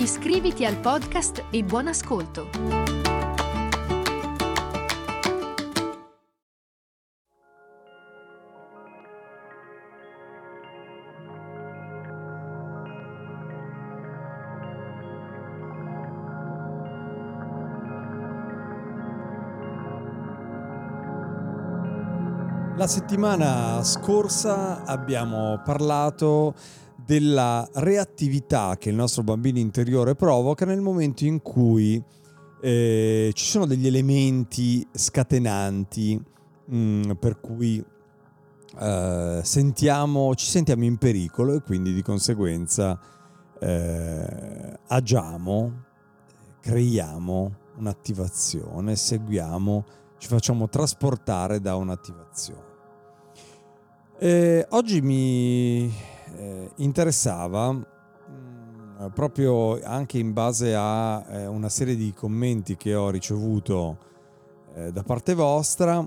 Iscriviti al podcast e buon ascolto! La settimana scorsa abbiamo parlato della reattività che il nostro bambino interiore provoca nel momento in cui eh, ci sono degli elementi scatenanti mh, mm, per cui eh, sentiamo, ci sentiamo in pericolo e quindi di conseguenza eh, agiamo, creiamo un'attivazione, seguiamo, ci facciamo trasportare da un'attivazione. Eh, oggi mi eh, interessava, mh, mm, proprio anche in base a eh, una serie di commenti che ho ricevuto eh, da parte vostra,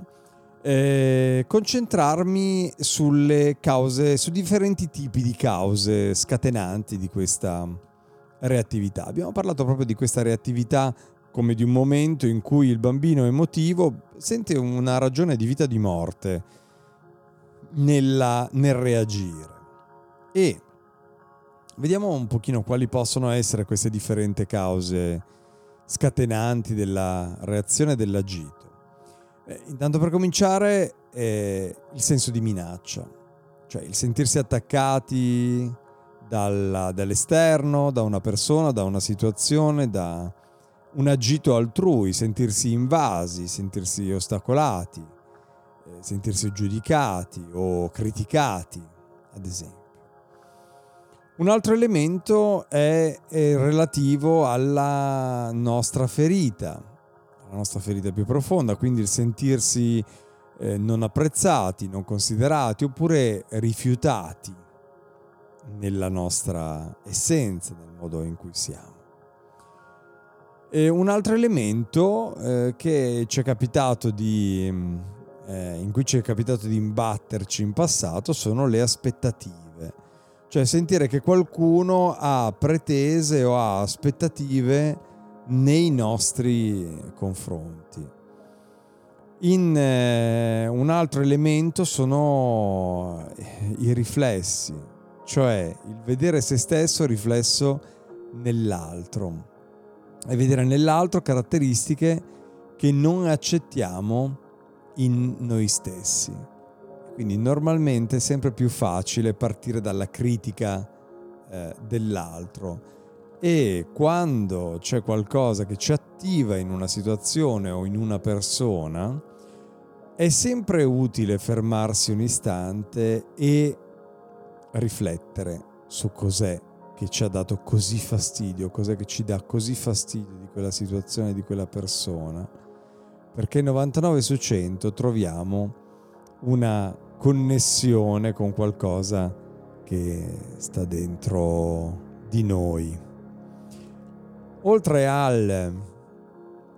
eh, concentrarmi sulle cause, su differenti tipi di cause scatenanti di questa reattività. Abbiamo parlato proprio di questa reattività come di un momento in cui il bambino emotivo sente una ragione di vita o di morte nella, nel reagire. E vediamo un pochino quali possono essere queste differenti cause scatenanti della reazione dell'agito. Eh, intanto per cominciare eh, il senso di minaccia, cioè il sentirsi attaccati dalla, dall'esterno, da una persona, da una situazione, da un agito altrui, sentirsi invasi, sentirsi ostacolati eh, sentirsi giudicati o criticati, ad esempio. Un altro elemento è, è relativo alla nostra ferita, la nostra ferita più profonda, quindi il sentirsi eh, non apprezzati, non considerati oppure rifiutati nella nostra essenza, nel modo in cui siamo. E un altro elemento eh, che ci è capitato di mm, eh, in cui ci è capitato di imbatterci in passato sono le aspettative. Cioè sentire che qualcuno ha pretese o ha aspettative nei nostri confronti. In, eh, un altro elemento sono eh, i riflessi, cioè il vedere se stesso riflesso nell'altro e vedere nell'altro caratteristiche che non accettiamo in noi stessi. Quindi normalmente è sempre più facile partire dalla critica eh, dell'altro. E quando c'è qualcosa che ci attiva in una situazione o in una persona, è sempre utile fermarsi un istante e riflettere su cos'è che ci ha dato così fastidio, cos'è che ci dà così fastidio di quella situazione, di quella persona. Perché 99 su 100 troviamo una connessione con qualcosa che sta dentro di noi. Oltre al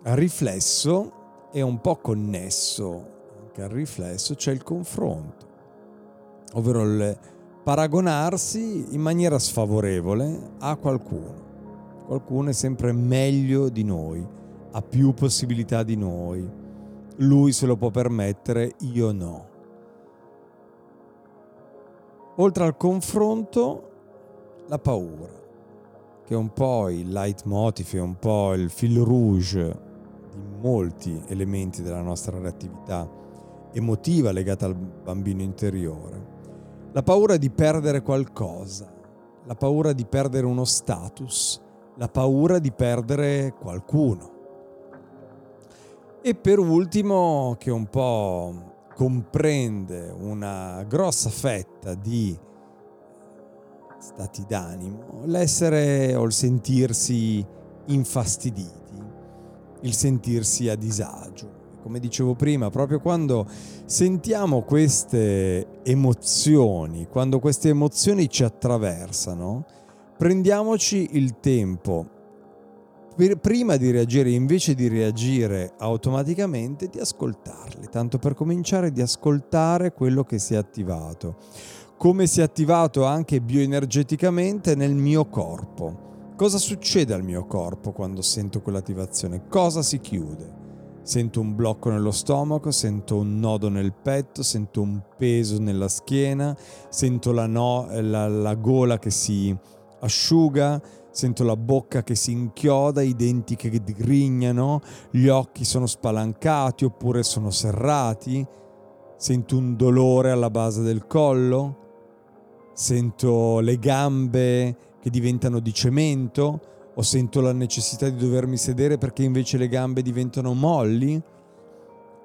riflesso e un po' connesso anche al riflesso c'è il confronto, ovvero il paragonarsi in maniera sfavorevole a qualcuno. Qualcuno è sempre meglio di noi ha più possibilità di noi. Lui se lo può permettere, io no. Oltre al confronto, la paura, che è un po' il leitmotiv, è un po' il fil rouge di molti elementi della nostra reattività emotiva legata al bambino interiore. La paura di perdere qualcosa, la paura di perdere uno status, la paura di perdere qualcuno. E per ultimo, che un po' comprende una grossa fetta di stati d'animo, l'essere o il sentirsi infastiditi, il sentirsi a disagio. Come dicevo prima, proprio quando sentiamo queste emozioni, quando queste emozioni ci attraversano, prendiamoci il tempo prima di reagire, invece di reagire automaticamente, di ascoltarli, tanto per cominciare di ascoltare quello che si è attivato, come si è attivato anche bioenergeticamente nel mio corpo. Cosa succede al mio corpo quando sento quell'attivazione? Cosa si chiude? Sento un blocco nello stomaco, sento un nodo nel petto, sento un peso nella schiena, sento la, no, la, la gola che si asciuga, Sento la bocca che si inchioda, i denti che grignano, gli occhi sono spalancati oppure sono serrati. Sento un dolore alla base del collo. Sento le gambe che diventano di cemento o sento la necessità di dovermi sedere perché invece le gambe diventano molli.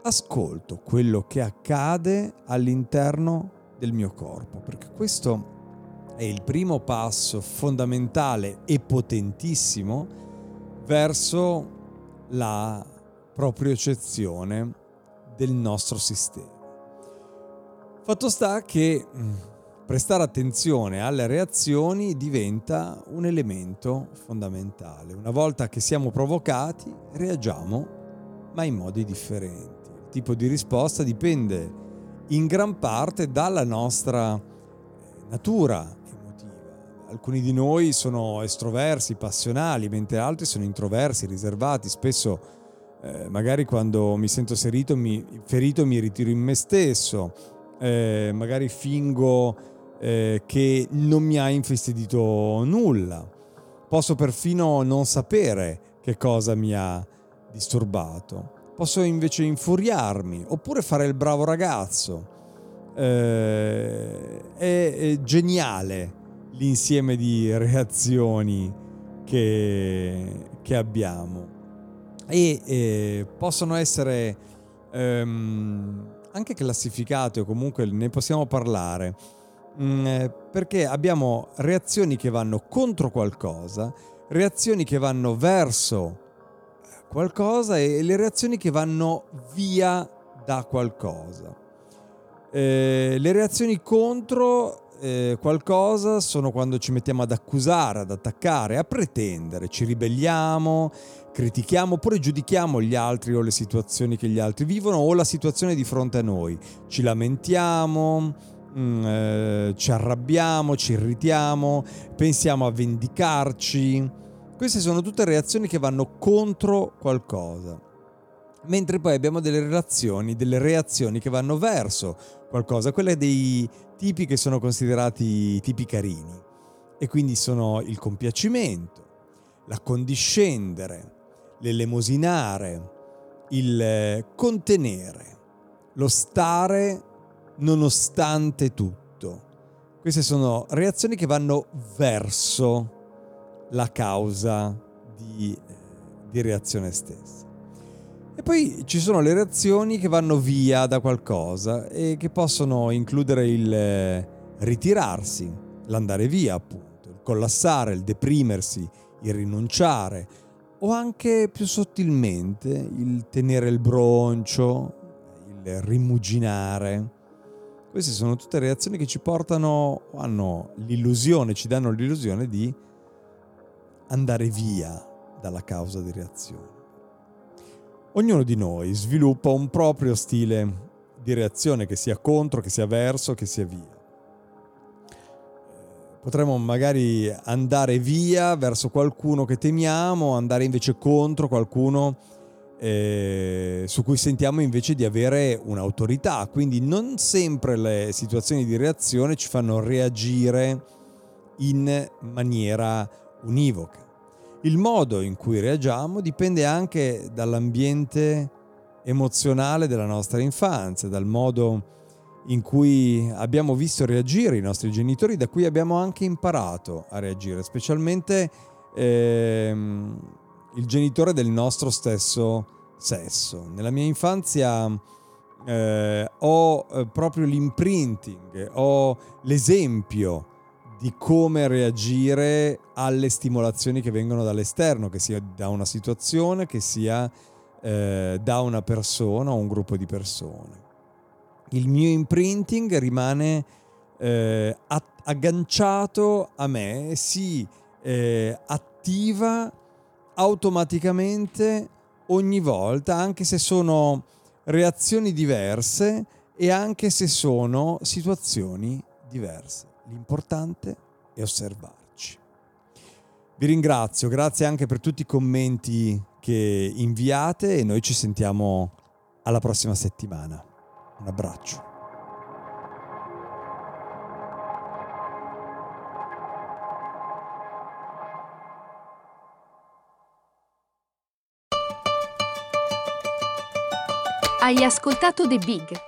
Ascolto quello che accade all'interno del mio corpo, perché questo è il primo passo fondamentale e potentissimo verso la propriocezione del nostro sistema. Fatto sta che mm, prestare attenzione alle reazioni diventa un elemento fondamentale. Una volta che siamo provocati, reagiamo, ma in modi differenti. Il tipo di risposta dipende in gran parte dalla nostra eh, natura alcuni di noi sono estroversi, passionali, mentre altri sono introversi, riservati. Spesso, eh, magari quando mi sento ferito mi, ferito, mi ritiro in me stesso, eh, magari fingo eh, che non mi ha infastidito nulla. Posso perfino non sapere che cosa mi ha disturbato. Posso invece infuriarmi, oppure fare il bravo ragazzo. Eh, è, è geniale l'insieme di reazioni che, che abbiamo e eh, possono essere ehm, anche classificate o comunque ne possiamo parlare mh, mm, perché abbiamo reazioni che vanno contro qualcosa, reazioni che vanno verso qualcosa e le reazioni che vanno via da qualcosa. Eh, le reazioni contro eh, qualcosa sono quando ci mettiamo ad accusare, ad attaccare, a pretendere, ci ribelliamo, critichiamo oppure giudichiamo gli altri o le situazioni che gli altri vivono o la situazione di fronte a noi, ci lamentiamo, mm, eh, ci arrabbiamo, ci irritiamo, pensiamo a vendicarci. Queste sono tutte reazioni che vanno contro qualcosa. Mentre poi abbiamo delle relazioni, delle reazioni che vanno verso qualcosa, quelle dei tipi che sono considerati tipi carini e quindi sono il compiacimento, l'accondiscendere, l'elemosinare, il eh, contenere, lo stare nonostante tutto. Queste sono reazioni che vanno verso la causa di, eh, di reazione stessa. E poi ci sono le reazioni che vanno via da qualcosa e che possono includere il eh, ritirarsi, l'andare via appunto, il collassare, il deprimersi, il rinunciare o anche più sottilmente il tenere il broncio, il rimuginare. Queste sono tutte reazioni che ci portano hanno l'illusione, ci danno l'illusione di andare via dalla causa di reazione. Ognuno di noi sviluppa un proprio stile di reazione che sia contro, che sia verso, che sia via. Potremmo magari andare via verso qualcuno che temiamo, andare invece contro qualcuno eh, su cui sentiamo invece di avere un'autorità. Quindi non sempre le situazioni di reazione ci fanno reagire in maniera univoca. Il modo in cui reagiamo dipende anche dall'ambiente emozionale della nostra infanzia, dal modo in cui abbiamo visto reagire i nostri genitori, da cui abbiamo anche imparato a reagire, specialmente ehm, il genitore del nostro stesso sesso. Nella mia infanzia eh, ho eh, proprio l'imprinting, ho l'esempio di come reagire alle stimolazioni che vengono dall'esterno, che sia da una situazione, che sia eh, da una persona o un gruppo di persone. Il mio imprinting rimane eh, agganciato a me, si eh, attiva automaticamente ogni volta, anche se sono reazioni diverse e anche se sono situazioni diverse. L'importante è osservarci. Vi ringrazio, grazie anche per tutti i commenti che inviate e noi ci sentiamo alla prossima settimana. Un abbraccio. Hai ascoltato The Big